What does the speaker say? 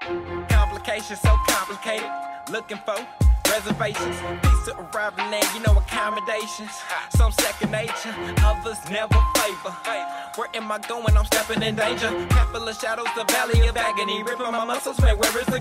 Complications, so complicated. Looking for reservations. Peace to arriving and you know accommodations. Some second nature, others never favor. Where am I going? I'm stepping in danger. Half full of shadows, the valley of agony. Ripping my muscles, man, where is the